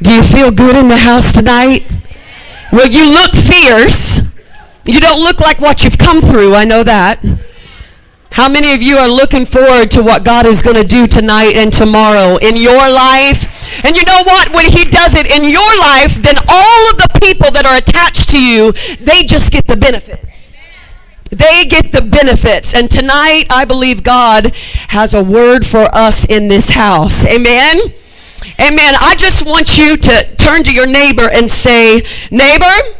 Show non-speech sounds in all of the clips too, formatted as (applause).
Do you feel good in the house tonight? Well, you look fierce. You don't look like what you've come through. I know that. How many of you are looking forward to what God is going to do tonight and tomorrow in your life? And you know what? When he does it in your life, then all of the people that are attached to you, they just get the benefits. They get the benefits. And tonight, I believe God has a word for us in this house. Amen. Amen. I just want you to turn to your neighbor and say, Neighbor,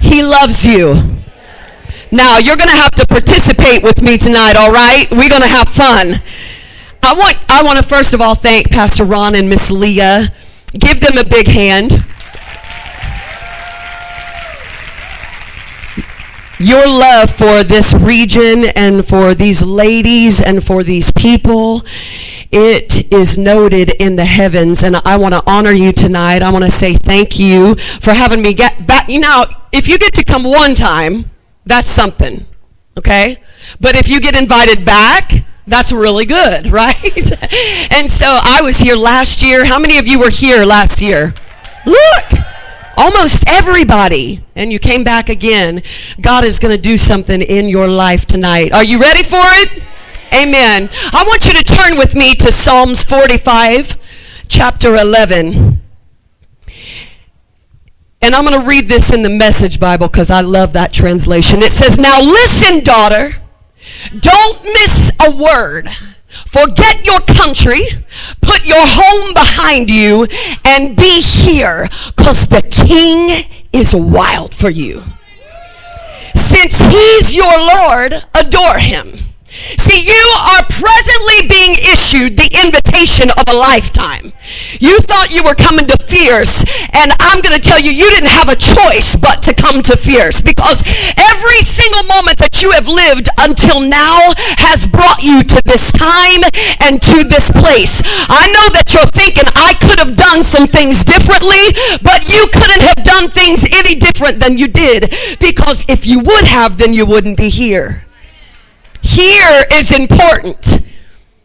he loves you. Now, you're going to have to participate with me tonight, all right? We're going to have fun. I want, I want to first of all thank Pastor Ron and Miss Leah. Give them a big hand. Your love for this region and for these ladies and for these people, it is noted in the heavens. And I want to honor you tonight. I want to say thank you for having me get back. You know, if you get to come one time, that's something, okay? But if you get invited back, that's really good, (laughs) right? and so I was here last year. How many of you were here last year? Look! Almost everybody, and you came back again. God is going to do something in your life tonight. Are you ready for it? Amen. I want you to turn with me to Psalms 45, chapter 11. And I'm going to read this in the Message Bible because I love that translation. It says, Now listen, daughter, don't miss a word Forget your country, put your home behind you, and be here because the king is wild for you. Since he's your Lord, adore him. See, you are presently being issued the invitation of a lifetime. You thought you were coming to Fierce, and I'm going to tell you, you didn't have a choice but to come to Fierce because every single moment that you have lived until now has brought you to this time and to this place. I know that you're thinking, I could have done some things differently, but you couldn't have done things any different than you did because if you would have, then you wouldn't be here. Here is important.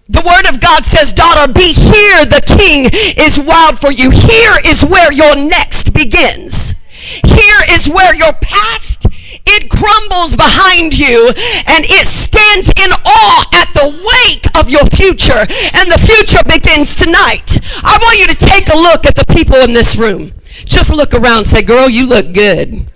The word of God says, daughter, be here. The king is wild for you. Here is where your next begins. Here is where your past, it crumbles behind you and it stands in awe at the wake of your future. And the future begins tonight. I want you to take a look at the people in this room. Just look around say, girl, you look good.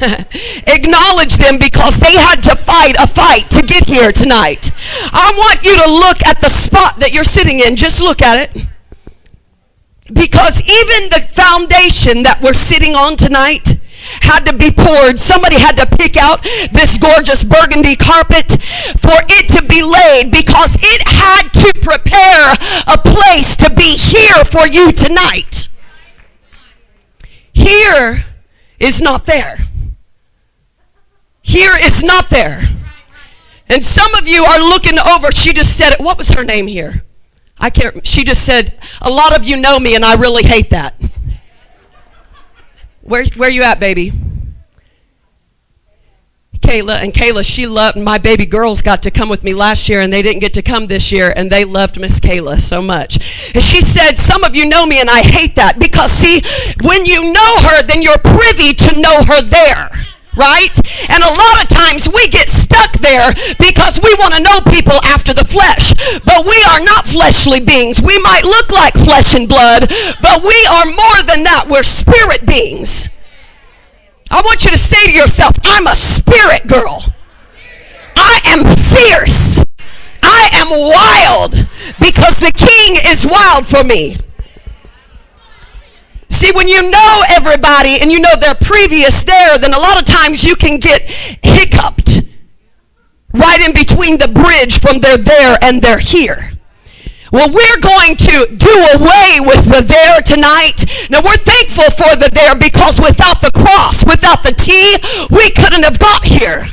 (laughs) Acknowledge them because they had to fight a fight to get here tonight. I want you to look at the spot that you're sitting in. Just look at it. Because even the foundation that we're sitting on tonight had to be poured. Somebody had to pick out this gorgeous burgundy carpet for it to be laid because it had to prepare a place to be here for you tonight. Here is not there. Here is not there. And some of you are looking over. She just said it. What was her name here? I can't. She just said, a lot of you know me and I really hate that. Where, where you at, baby? Kayla and Kayla, she loved my baby girls got to come with me last year and they didn't get to come this year and they loved Miss Kayla so much. And she said, Some of you know me and I hate that because see, when you know her, then you're privy to know her there right? And a lot of times we get stuck there because we want to know people after the flesh. But we are not fleshly beings. We might look like flesh and blood, but we are more than that. We're spirit beings. I want you to say to yourself, I'm a spirit girl. I am fierce. I am wild because the king is wild for me. See, when you know everybody and you know their previous there, then a lot of times you can get hiccuped right in between the bridge from their there and their here. Well, we're going to do away with the there tonight. Now, we're thankful for the there because without the cross, without the T, we couldn't have got here.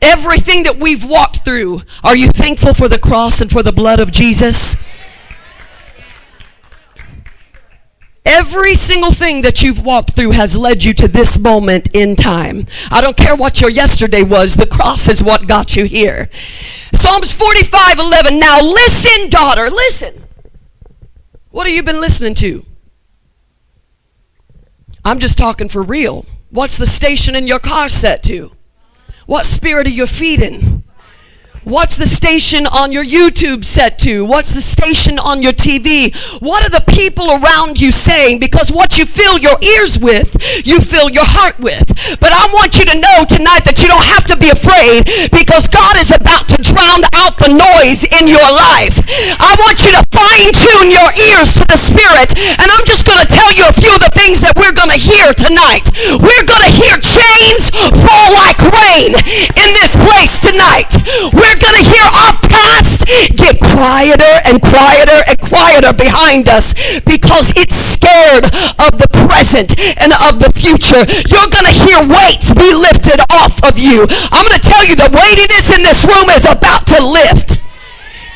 Everything that we've walked through, are you thankful for the cross and for the blood of Jesus? Every single thing that you've walked through has led you to this moment in time. I don't care what your yesterday was, the cross is what got you here. Psalms 45 11. Now listen, daughter, listen. What have you been listening to? I'm just talking for real. What's the station in your car set to? What spirit are you feeding? What's the station on your YouTube set to? What's the station on your TV? What are the people around you saying? Because what you fill your ears with, you fill your heart with. But I want you to know tonight that you don't have to be afraid because God is about to drown out the noise in your life. I want you to fine tune your ears to the Spirit. And I'm just going to tell you a few of the things that we're going to hear tonight. We're going to hear chains fall like rain in this place tonight. We're going to hear our past get quieter and quieter and quieter behind us because it's scared of the present and of the future. You're going to hear weights be lifted off of you. I'm going to tell you the weightiness in this room is about to lift.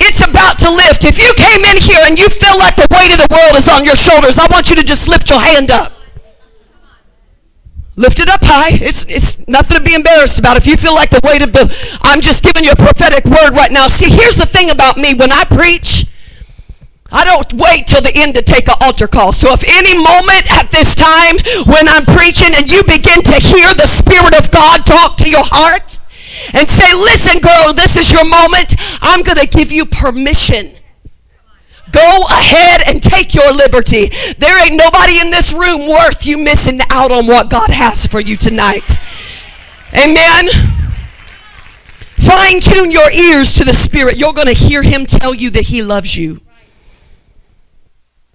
It's about to lift. If you came in here and you feel like the weight of the world is on your shoulders, I want you to just lift your hand up. Lift it up high. It's, it's nothing to be embarrassed about. If you feel like the weight of the, I'm just giving you a prophetic word right now. See, here's the thing about me. When I preach, I don't wait till the end to take an altar call. So if any moment at this time when I'm preaching and you begin to hear the Spirit of God talk to your heart and say, listen, girl, this is your moment, I'm going to give you permission Go ahead and take your liberty. There ain't nobody in this room worth you missing out on what God has for you tonight. Amen. Fine tune your ears to the Spirit. You're going to hear Him tell you that He loves you.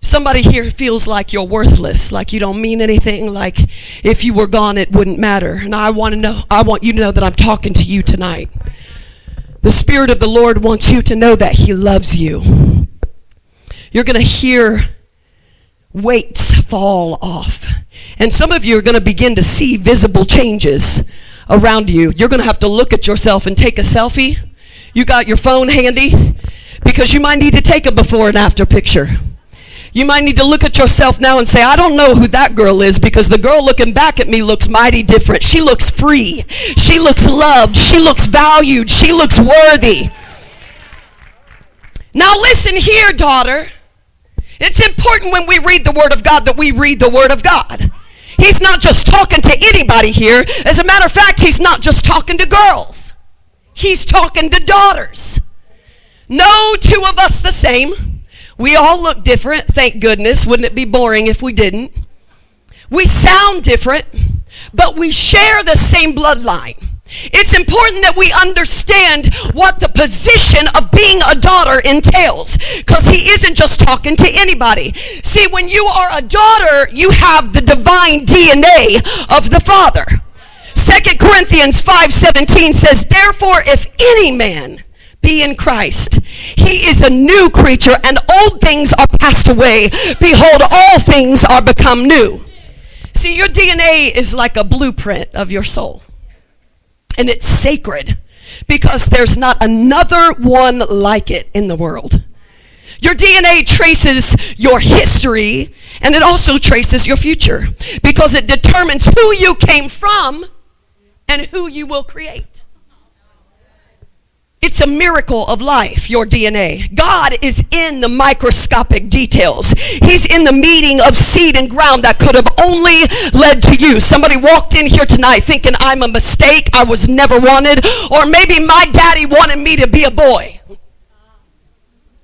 Somebody here feels like you're worthless, like you don't mean anything, like if you were gone it wouldn't matter. And I want to know I want you to know that I'm talking to you tonight. The spirit of the Lord wants you to know that he loves you. You're going to hear weights fall off. And some of you are going to begin to see visible changes around you. You're going to have to look at yourself and take a selfie. You got your phone handy? Because you might need to take a before and after picture. You might need to look at yourself now and say, I don't know who that girl is because the girl looking back at me looks mighty different. She looks free. She looks loved. She looks valued. She looks worthy. Now, listen here, daughter. It's important when we read the Word of God that we read the Word of God. He's not just talking to anybody here. As a matter of fact, he's not just talking to girls. He's talking to daughters. No two of us the same. We all look different, thank goodness. Wouldn't it be boring if we didn't? We sound different, but we share the same bloodline. It's important that we understand what the position of being a daughter entails because he isn't just talking to anybody. See, when you are a daughter, you have the divine DNA of the Father. Second Corinthians 5:17 says, "Therefore if any man be in Christ, he is a new creature and old things are passed away. Behold, all things are become new." See, your DNA is like a blueprint of your soul and it's sacred because there's not another one like it in the world. Your DNA traces your history and it also traces your future because it determines who you came from and who you will create. It's a miracle of life, your DNA. God is in the microscopic details. He's in the meeting of seed and ground that could have only led to you. Somebody walked in here tonight thinking I'm a mistake, I was never wanted, or maybe my daddy wanted me to be a boy.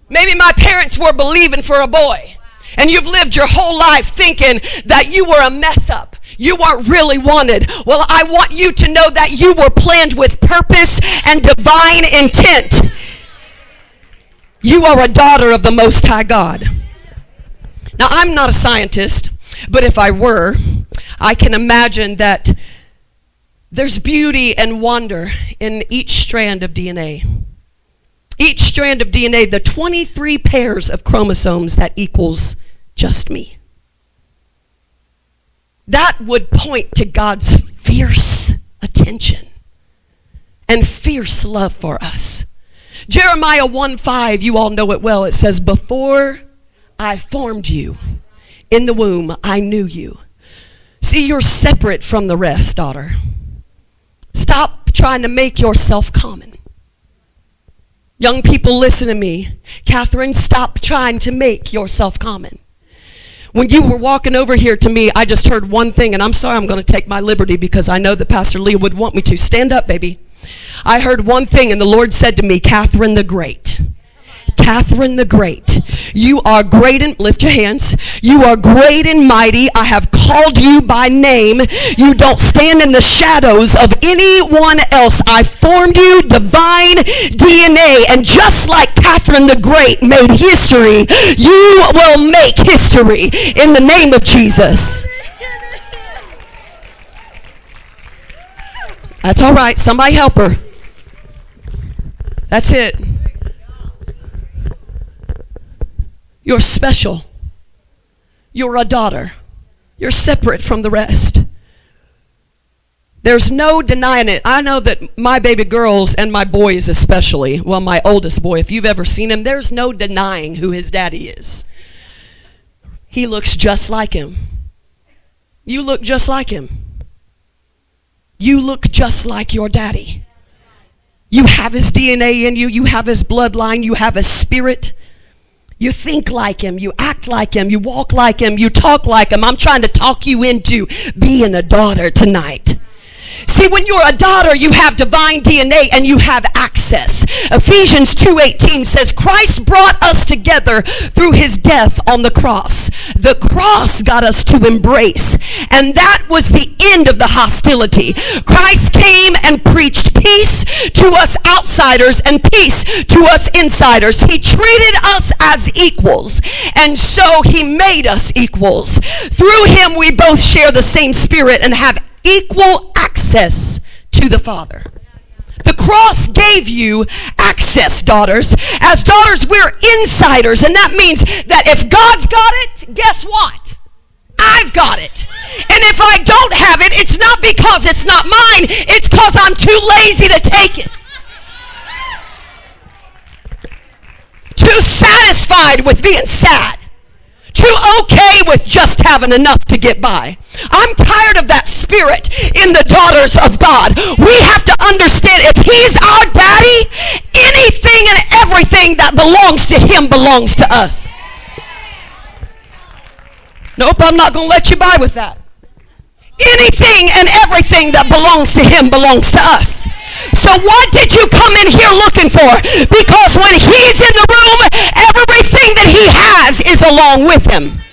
Maybe my parents were believing for a boy. And you've lived your whole life thinking that you were a mess up. You weren't really wanted. Well, I want you to know that you were planned with purpose and divine intent. You are a daughter of the Most High God. Now, I'm not a scientist, but if I were, I can imagine that there's beauty and wonder in each strand of DNA. Each strand of DNA, the 23 pairs of chromosomes that equals just me. That would point to God's fierce attention and fierce love for us. Jeremiah 1 5, you all know it well. It says, Before I formed you in the womb, I knew you. See, you're separate from the rest, daughter. Stop trying to make yourself common. Young people, listen to me. Catherine, stop trying to make yourself common. When you were walking over here to me, I just heard one thing, and I'm sorry I'm going to take my liberty because I know that Pastor Leah would want me to. Stand up, baby. I heard one thing, and the Lord said to me, Catherine the Great. Catherine the Great. You are great and lift your hands. You are great and mighty. I have called you by name. You don't stand in the shadows of anyone else. I formed you divine DNA. And just like Catherine the Great made history, you will make history in the name of Jesus. That's all right. Somebody help her. That's it. You're special. You're a daughter. You're separate from the rest. There's no denying it. I know that my baby girls and my boys, especially, well, my oldest boy, if you've ever seen him, there's no denying who his daddy is. He looks just like him. You look just like him. You look just like your daddy. You have his DNA in you, you have his bloodline, you have his spirit. You think like him, you act like him, you walk like him, you talk like him. I'm trying to talk you into being a daughter tonight. See, when you're a daughter, you have divine DNA and you have access. Ephesians 2:18 says Christ brought us together through his death on the cross. The cross got us to embrace, and that was the end of the hostility. Christ came and preached peace to us outsiders and peace to us insiders. He treated us as equals, and so he made us equals. Through him we both share the same spirit and have equal access to the Father. The cross gave you access, daughters. As daughters, we're insiders, and that means that if God's got it, guess what? I've got it. And if I don't have it, it's not because it's not mine, it's because I'm too lazy to take it. Too satisfied with being sad too okay with just having enough to get by. I'm tired of that spirit in the daughters of God. We have to understand if He's our daddy, anything and everything that belongs to Him belongs to us. Nope, I'm not going to let you by with that. Anything and everything that belongs to Him belongs to us. So what did you come in here looking for? Because when he's in the room, everything that he has is along with him.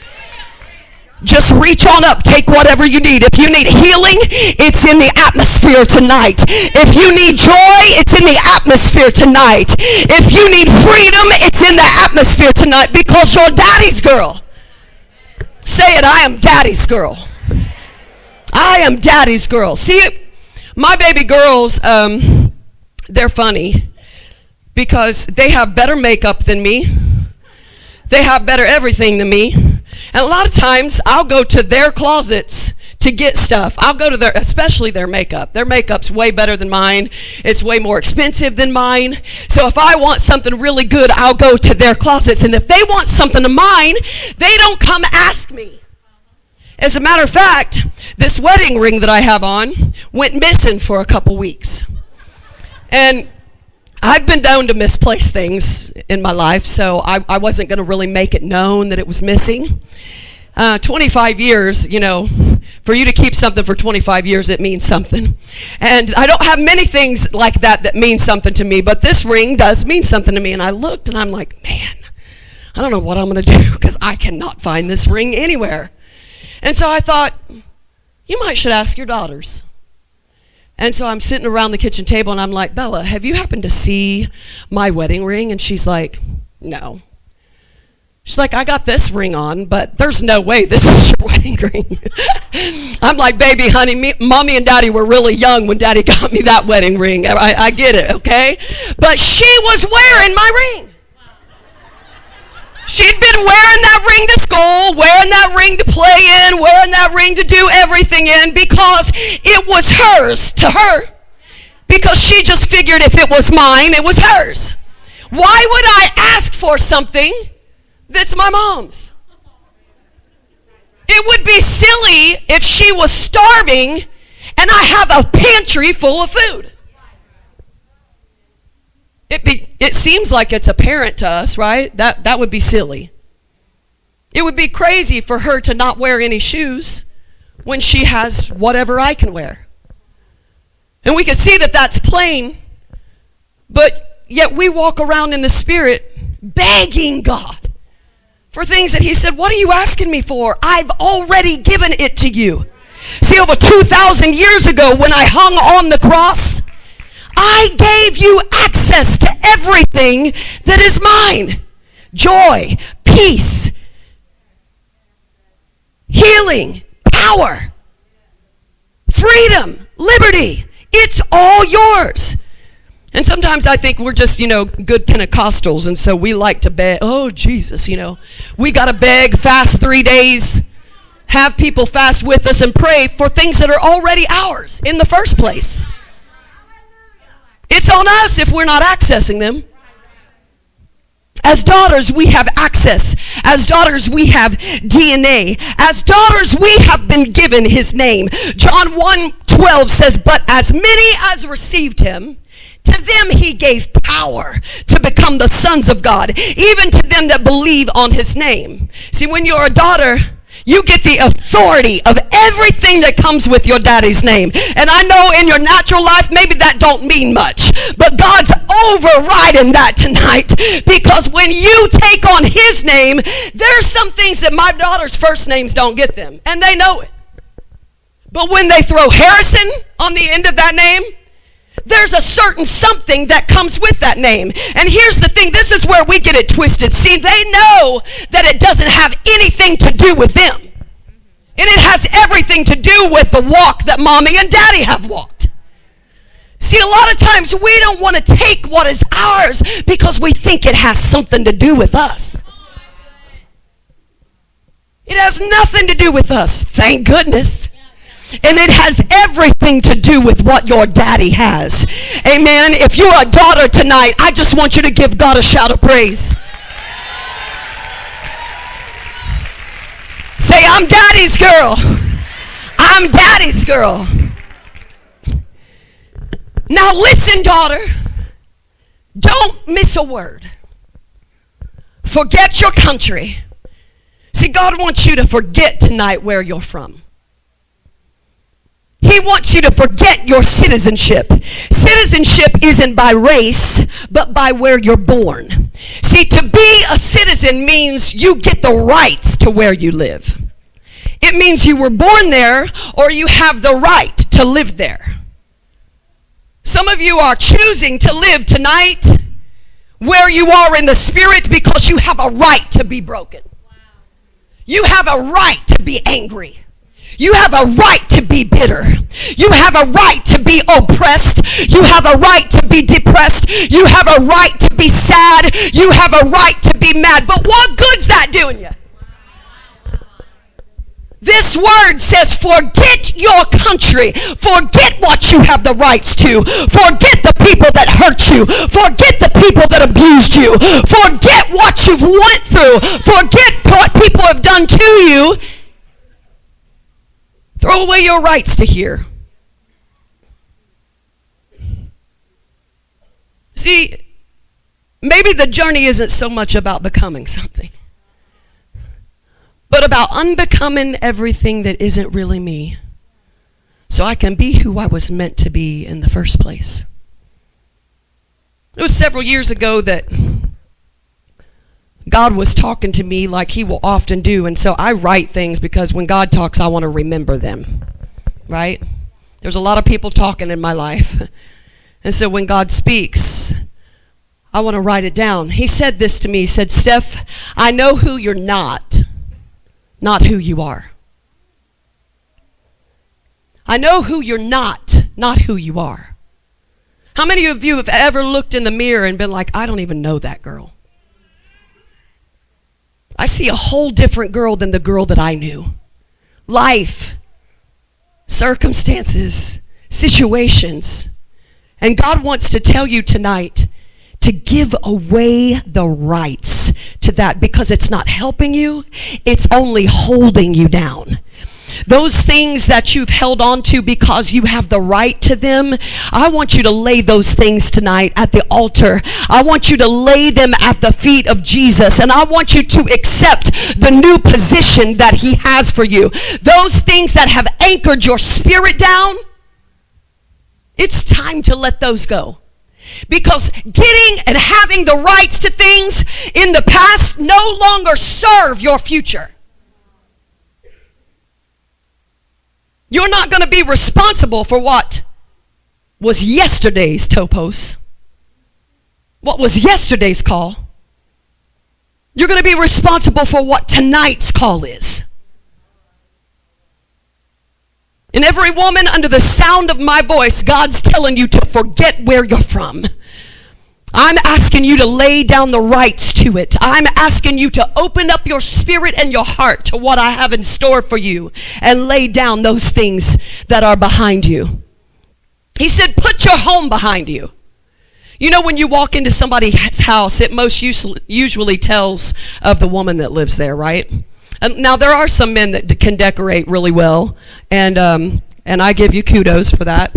Just reach on up, take whatever you need. If you need healing, it's in the atmosphere tonight. If you need joy, it's in the atmosphere tonight. If you need freedom, it's in the atmosphere tonight because you're daddy's girl. Say it, I am daddy's girl. I am daddy's girl. See, my baby girls, um, they're funny because they have better makeup than me. They have better everything than me. And a lot of times I'll go to their closets to get stuff. I'll go to their, especially their makeup. Their makeup's way better than mine. It's way more expensive than mine. So if I want something really good, I'll go to their closets. And if they want something of mine, they don't come ask me. As a matter of fact, this wedding ring that I have on went missing for a couple weeks. And I've been known to misplace things in my life, so I, I wasn't going to really make it known that it was missing. Uh, 25 years, you know, for you to keep something for 25 years, it means something. And I don't have many things like that that mean something to me, but this ring does mean something to me. And I looked and I'm like, man, I don't know what I'm going to do because I cannot find this ring anywhere. And so I thought, you might should ask your daughters. And so I'm sitting around the kitchen table and I'm like, Bella, have you happened to see my wedding ring? And she's like, no. She's like, I got this ring on, but there's no way this is your (laughs) wedding ring. I'm like, baby, honey, me, mommy and daddy were really young when daddy (laughs) got me that wedding ring. I, I get it, okay? But she was wearing my ring. She'd been wearing that ring to school, wearing that ring to play in, wearing that ring to do everything in because it was hers to her. Because she just figured if it was mine, it was hers. Why would I ask for something that's my mom's? It would be silly if she was starving and I have a pantry full of food. It be, It seems like it's apparent to us, right? That, that would be silly. It would be crazy for her to not wear any shoes when she has whatever I can wear. And we can see that that's plain, but yet we walk around in the Spirit begging God for things that He said, What are you asking me for? I've already given it to you. See, over 2,000 years ago, when I hung on the cross, I gave you access to everything that is mine joy, peace, healing, power, freedom, liberty. It's all yours. And sometimes I think we're just, you know, good Pentecostals, and so we like to beg, oh, Jesus, you know, we got to beg, fast three days, have people fast with us, and pray for things that are already ours in the first place. It's on us if we're not accessing them. As daughters, we have access. As daughters, we have DNA. As daughters, we have been given his name. John 1 12 says, But as many as received him, to them he gave power to become the sons of God, even to them that believe on his name. See, when you're a daughter, you get the authority of everything that comes with your daddy's name. And I know in your natural life, maybe that don't mean much. But God's overriding that tonight. Because when you take on his name, there's some things that my daughter's first names don't get them. And they know it. But when they throw Harrison on the end of that name, there's a certain something that comes with that name. And here's the thing this is where we get it twisted. See, they know that it doesn't have anything to do with them, and it has everything to do with the walk that mommy and daddy have walked. See, a lot of times we don't want to take what is ours because we think it has something to do with us. It has nothing to do with us, thank goodness. And it has everything to do with what your daddy has. Amen. If you're a daughter tonight, I just want you to give God a shout of praise. Say, I'm daddy's girl. I'm daddy's girl. Now, listen, daughter. Don't miss a word. Forget your country. See, God wants you to forget tonight where you're from. He wants you to forget your citizenship. Citizenship isn't by race, but by where you're born. See, to be a citizen means you get the rights to where you live. It means you were born there or you have the right to live there. Some of you are choosing to live tonight where you are in the spirit because you have a right to be broken. You have a right to be angry. You have a right to be bitter. You have a right to be oppressed. You have a right to be depressed. You have a right to be sad. You have a right to be mad. But what good's that doing you? This word says, forget your country. Forget what you have the rights to. Forget the people that hurt you. Forget the people that abused you. Forget what you've went through. Forget what people have done to you Throw away your rights to hear. See, maybe the journey isn't so much about becoming something, but about unbecoming everything that isn't really me so I can be who I was meant to be in the first place. It was several years ago that God was talking to me like he will often do. And so I write things because when God talks, I want to remember them. Right? There's a lot of people talking in my life. (laughs) And so when God speaks, I want to write it down. He said this to me. He said, Steph, I know who you're not, not who you are. I know who you're not, not who you are. How many of you have ever looked in the mirror and been like, I don't even know that girl? I see a whole different girl than the girl that I knew. Life, circumstances, situations. And God wants to tell you tonight to give away the rights to that because it's not helping you, it's only holding you down. Those things that you've held on to because you have the right to them, I want you to lay those things tonight at the altar. I want you to lay them at the feet of Jesus. And I want you to accept the new position that He has for you. Those things that have anchored your spirit down, it's time to let those go. Because getting and having the rights to things in the past no longer serve your future. You're not going to be responsible for what was yesterday's topos, what was yesterday's call. You're going to be responsible for what tonight's call is. And every woman under the sound of my voice, God's telling you to forget where you're from. I'm asking you to lay down the rights to it. I'm asking you to open up your spirit and your heart to what I have in store for you and lay down those things that are behind you. He said, Put your home behind you. You know, when you walk into somebody's house, it most usually tells of the woman that lives there, right? And now, there are some men that can decorate really well, and, um, and I give you kudos for that.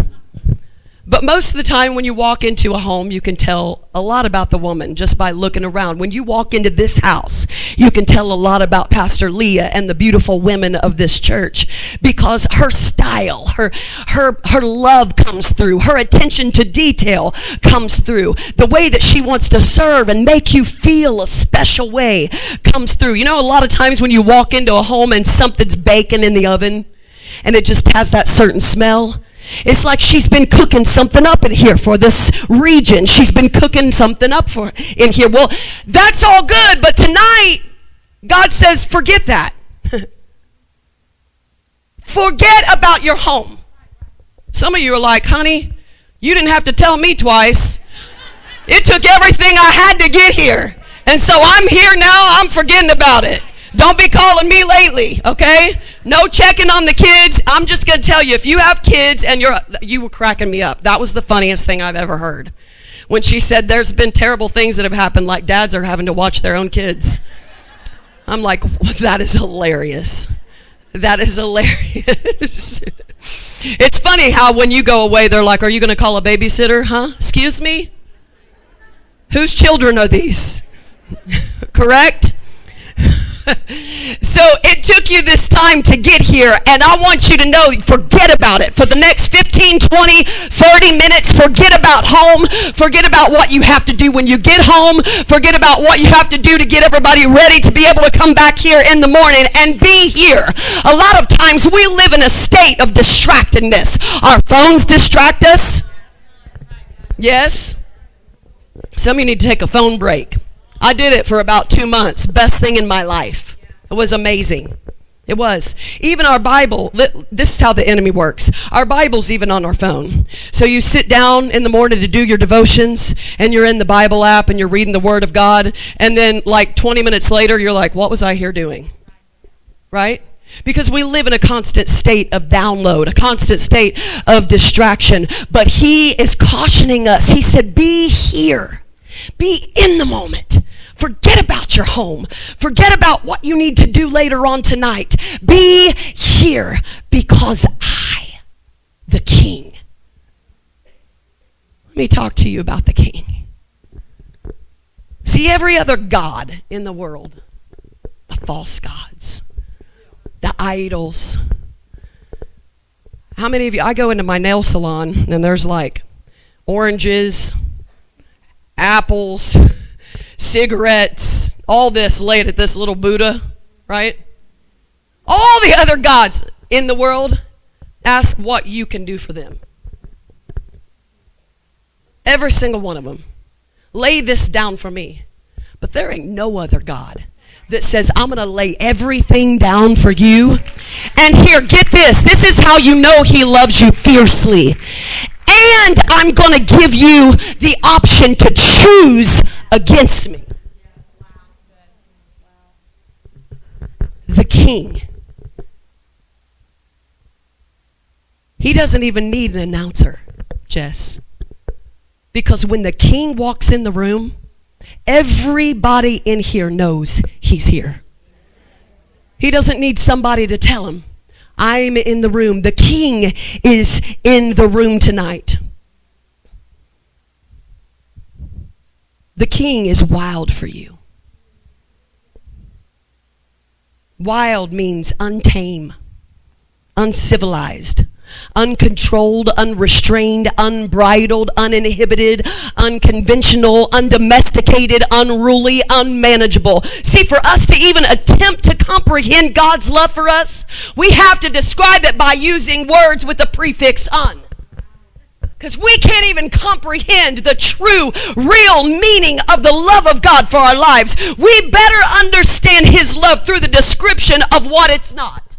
But most of the time, when you walk into a home, you can tell a lot about the woman just by looking around. When you walk into this house, you can tell a lot about Pastor Leah and the beautiful women of this church because her style, her, her, her love comes through, her attention to detail comes through. The way that she wants to serve and make you feel a special way comes through. You know, a lot of times when you walk into a home and something's baking in the oven and it just has that certain smell, it's like she's been cooking something up in here for this region. She's been cooking something up for in here. Well, that's all good, but tonight God says forget that. (laughs) forget about your home. Some of you are like, "Honey, you didn't have to tell me twice. It took everything I had to get here." And so I'm here now, I'm forgetting about it. Don't be calling me lately, okay? No checking on the kids. I'm just going to tell you if you have kids and you're you were cracking me up. That was the funniest thing I've ever heard. When she said there's been terrible things that have happened like dads are having to watch their own kids. I'm like (laughs) that is hilarious. That is hilarious. (laughs) it's funny how when you go away they're like are you going to call a babysitter? Huh? Excuse me? Whose children are these? (laughs) Correct? (laughs) so it took you this time to get here, and I want you to know forget about it. For the next 15, 20, 30 minutes, forget about home. Forget about what you have to do when you get home. Forget about what you have to do to get everybody ready to be able to come back here in the morning and be here. A lot of times we live in a state of distractedness. Our phones distract us. Yes? Some of you need to take a phone break. I did it for about two months. Best thing in my life. It was amazing. It was. Even our Bible, this is how the enemy works. Our Bible's even on our phone. So you sit down in the morning to do your devotions, and you're in the Bible app and you're reading the Word of God, and then like 20 minutes later, you're like, what was I here doing? Right? Because we live in a constant state of download, a constant state of distraction. But He is cautioning us. He said, Be here, be in the moment. Forget about your home. Forget about what you need to do later on tonight. Be here because I, the King, let me talk to you about the King. See, every other God in the world, the false gods, the idols. How many of you? I go into my nail salon and there's like oranges, apples, cigarettes, all this laid at this little Buddha, right? All the other gods in the world ask what you can do for them. Every single one of them. Lay this down for me. But there ain't no other God that says, I'm going to lay everything down for you. And here, get this. This is how you know He loves you fiercely. And I'm going to give you the option to choose against me. The king. He doesn't even need an announcer, Jess. Because when the king walks in the room, everybody in here knows he's here. He doesn't need somebody to tell him, I'm in the room. The king is in the room tonight. The king is wild for you. Wild means untame, uncivilized, uncontrolled, unrestrained, unbridled, uninhibited, unconventional, undomesticated, unruly, unmanageable. See, for us to even attempt to comprehend God's love for us, we have to describe it by using words with the prefix un. Because we can't even comprehend the true, real meaning of the love of God for our lives. We better understand His love through the description of what it's not.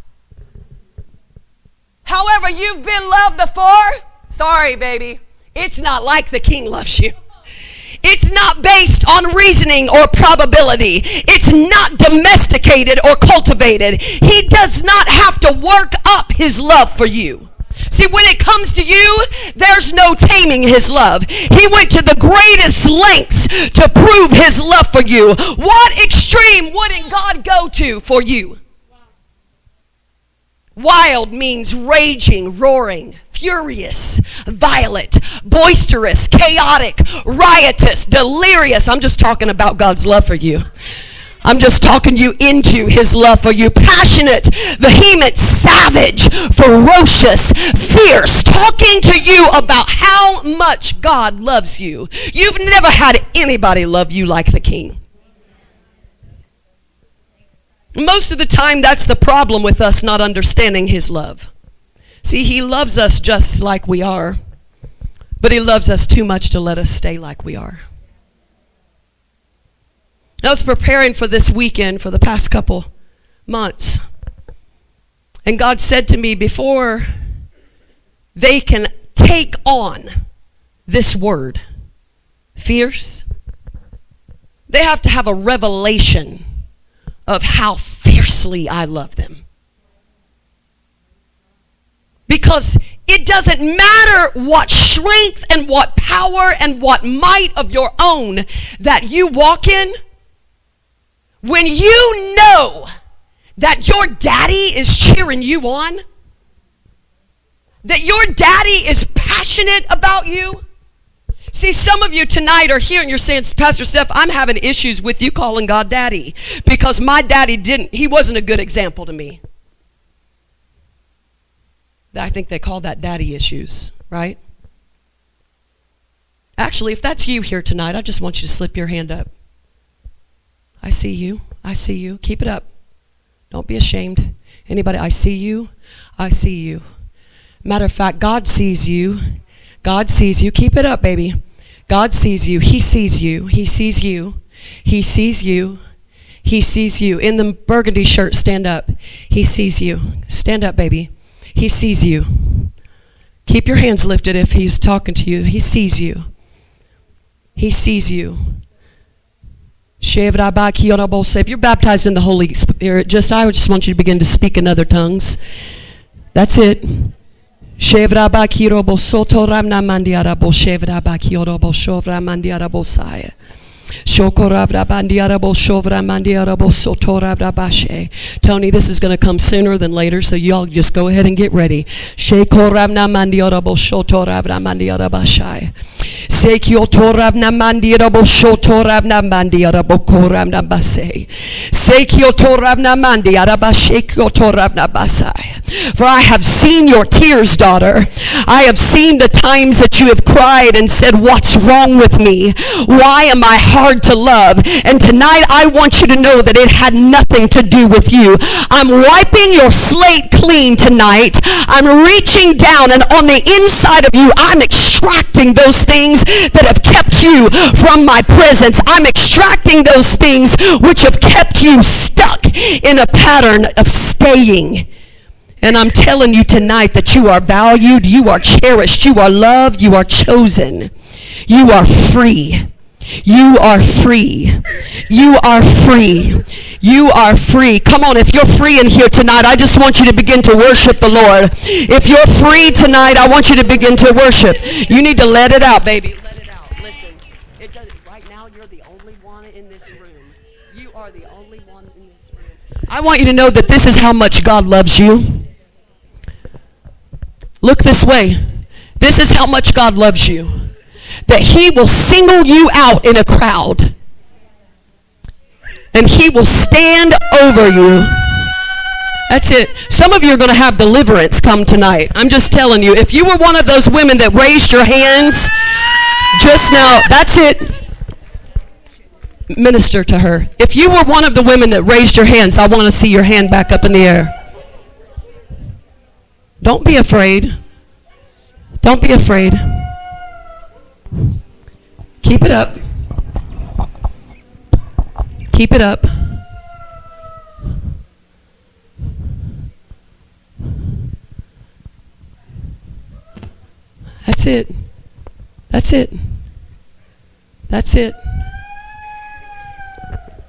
However, you've been loved before. Sorry, baby. It's not like the King loves you. It's not based on reasoning or probability. It's not domesticated or cultivated. He does not have to work up his love for you. See, when it comes to you, there's no taming his love. He went to the greatest lengths to prove his love for you. What extreme wouldn't God go to for you? Wild means raging, roaring, furious, violent, boisterous, chaotic, riotous, delirious. I'm just talking about God's love for you. I'm just talking you into his love for you. Passionate, vehement, savage, ferocious, fierce. Talking to you about how much God loves you. You've never had anybody love you like the king. Most of the time, that's the problem with us not understanding his love. See, he loves us just like we are, but he loves us too much to let us stay like we are. I was preparing for this weekend for the past couple months. And God said to me, before they can take on this word, fierce, they have to have a revelation of how fiercely I love them. Because it doesn't matter what strength and what power and what might of your own that you walk in when you know that your daddy is cheering you on, that your daddy is passionate about you. See, some of you tonight are here and you're saying, Pastor Steph, I'm having issues with you calling God daddy because my daddy didn't, he wasn't a good example to me. I think they call that daddy issues, right? Actually, if that's you here tonight, I just want you to slip your hand up. I see you. I see you. Keep it up. Don't be ashamed. Anybody, I see you. I see you. Matter of fact, God sees you. God sees you. Keep it up, baby. God sees you. He sees you. He sees you. He sees you. He sees you. In the burgundy shirt, stand up. He sees you. Stand up, baby. He sees you. Keep your hands lifted if he's talking to you. He sees you. He sees you. If you're baptized in the Holy Spirit, just I just want you to begin to speak in other tongues. That's it. Tony, this is going to come sooner than later, so y'all just go ahead and get ready. Sekiotoravna mandirabo shotoravna mandiarabo koravna base. Sekiotoravna mandiaraba shekiotoravna basai. For I have seen your tears, daughter. I have seen the times that you have cried and said, What's wrong with me? Why am I hard to love? And tonight I want you to know that it had nothing to do with you. I'm wiping your slate clean tonight. I'm reaching down and on the inside of you, I'm extracting those things that have kept you from my presence. I'm extracting those things which have kept you stuck in a pattern of staying. And I'm telling you tonight that you are valued, you are cherished, you are loved, you are chosen, you are free. You are free. You are free. You are free. Come on, if you're free in here tonight, I just want you to begin to worship the Lord. If you're free tonight, I want you to begin to worship. You need to let it out, baby. Let it out. Listen, it does, right now you're the only one in this room. You are the only one in this room. I want you to know that this is how much God loves you. Look this way. This is how much God loves you. That He will single you out in a crowd. And He will stand over you. That's it. Some of you are going to have deliverance come tonight. I'm just telling you. If you were one of those women that raised your hands just now, that's it. Minister to her. If you were one of the women that raised your hands, I want to see your hand back up in the air. Don't be afraid. Don't be afraid. Keep it up. Keep it up. That's it. That's it. That's it.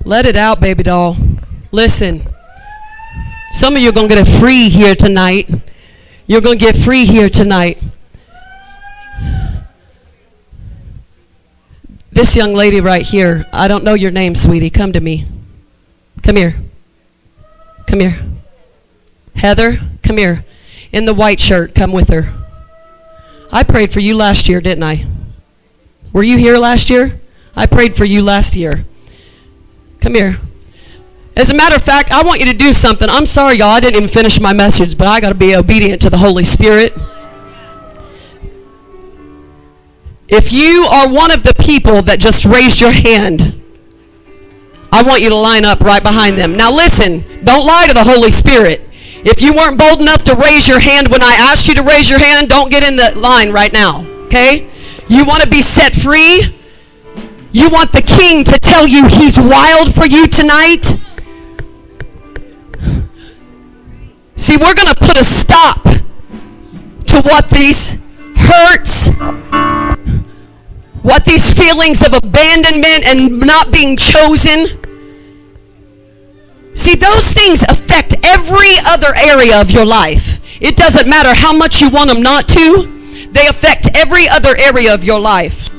Let it out, baby doll. Listen. Some of you are going to get a free here tonight. You're going to get free here tonight. This young lady right here, I don't know your name, sweetie. Come to me. Come here. Come here. Heather, come here. In the white shirt, come with her. I prayed for you last year, didn't I? Were you here last year? I prayed for you last year. Come here. As a matter of fact, I want you to do something. I'm sorry, y'all. I didn't even finish my message, but I got to be obedient to the Holy Spirit. If you are one of the people that just raised your hand, I want you to line up right behind them. Now, listen, don't lie to the Holy Spirit. If you weren't bold enough to raise your hand when I asked you to raise your hand, don't get in the line right now. Okay? You want to be set free? You want the king to tell you he's wild for you tonight? See, we're going to put a stop to what these hurts, what these feelings of abandonment and not being chosen See, those things affect every other area of your life. It doesn't matter how much you want them not to, they affect every other area of your life.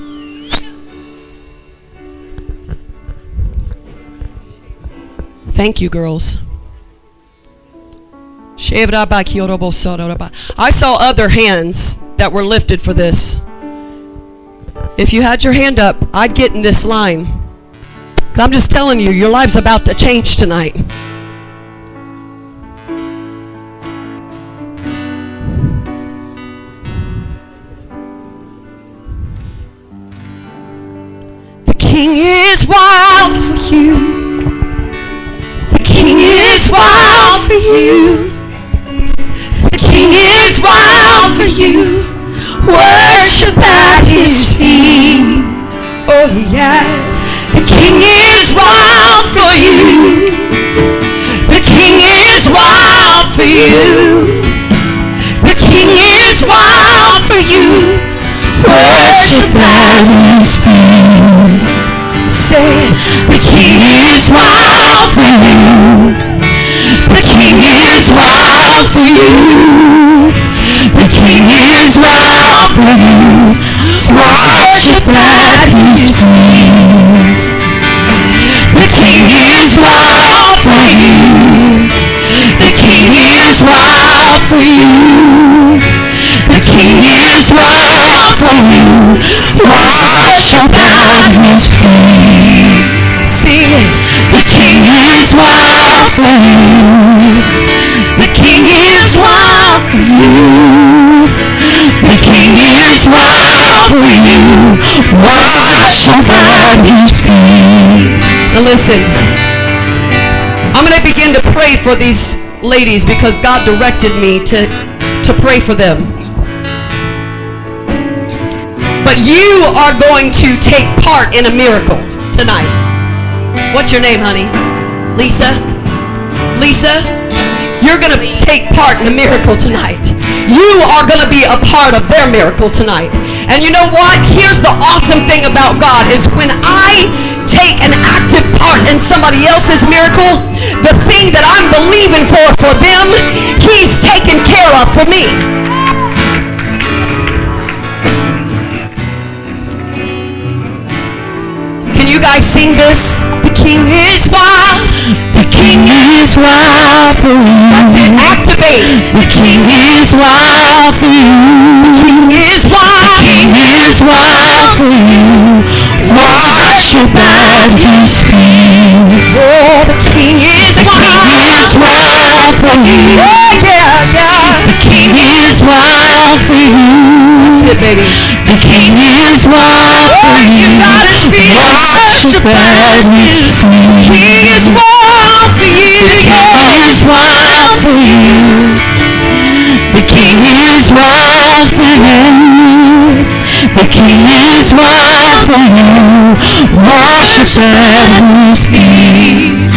Thank you, girls. I saw other hands that were lifted for this. If you had your hand up, I'd get in this line. I'm just telling you, your life's about to change tonight. The king is wild for you. The king is wild for you. You. The king is wild for you. Worship at his feet. Say, the king is wild for you. The king is wild for you. The king is wild for you. Worship at his feet. The king is wild is wild for you. The king is wild for you. Worship at his feet. Sing it. The king is wild for you. The king is wild for you. The king is wild for you. Worship at his feet. Now listen. I'm going to begin to pray for these ladies because God directed me to, to pray for them. But you are going to take part in a miracle tonight. What's your name, honey? Lisa? Lisa? You're going to take part in a miracle tonight. You are going to be a part of their miracle tonight. And you know what? Here's the awesome thing about God is when I take an active part in somebody else's miracle, the thing that I'm believing for for them, he's taken care of for me. Can you guys sing this? The king is wild. The king is wild for you. That's it. Activate. The king is wild for you. The king is wild. The king is wild for you worship at his feet. Oh, the king is wild. wild for you. Yeah, yeah, yeah. The king is wild for you. That's it, baby. The king is wild oh, for you. God is feet. you at his feet. The king is wild for you. The king is wild for you. The king is wild for you. The king is wild for you. Worship at his feet.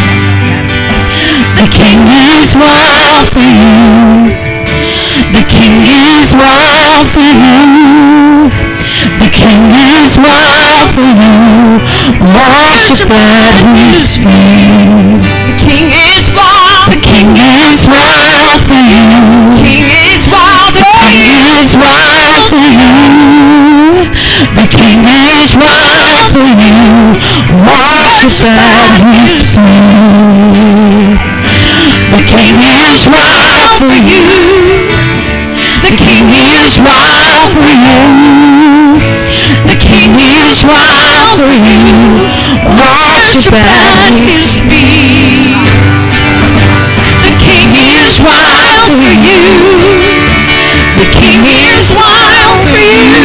The King is wild for you. The King is wild for you. The King is wild for you. Worship at his feet. At his. The King is wild for you. The King is wild for you. The King is wild for you. Worship his feet. The King is wild for you. The King is wild for you.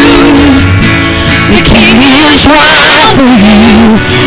The King is wild for you.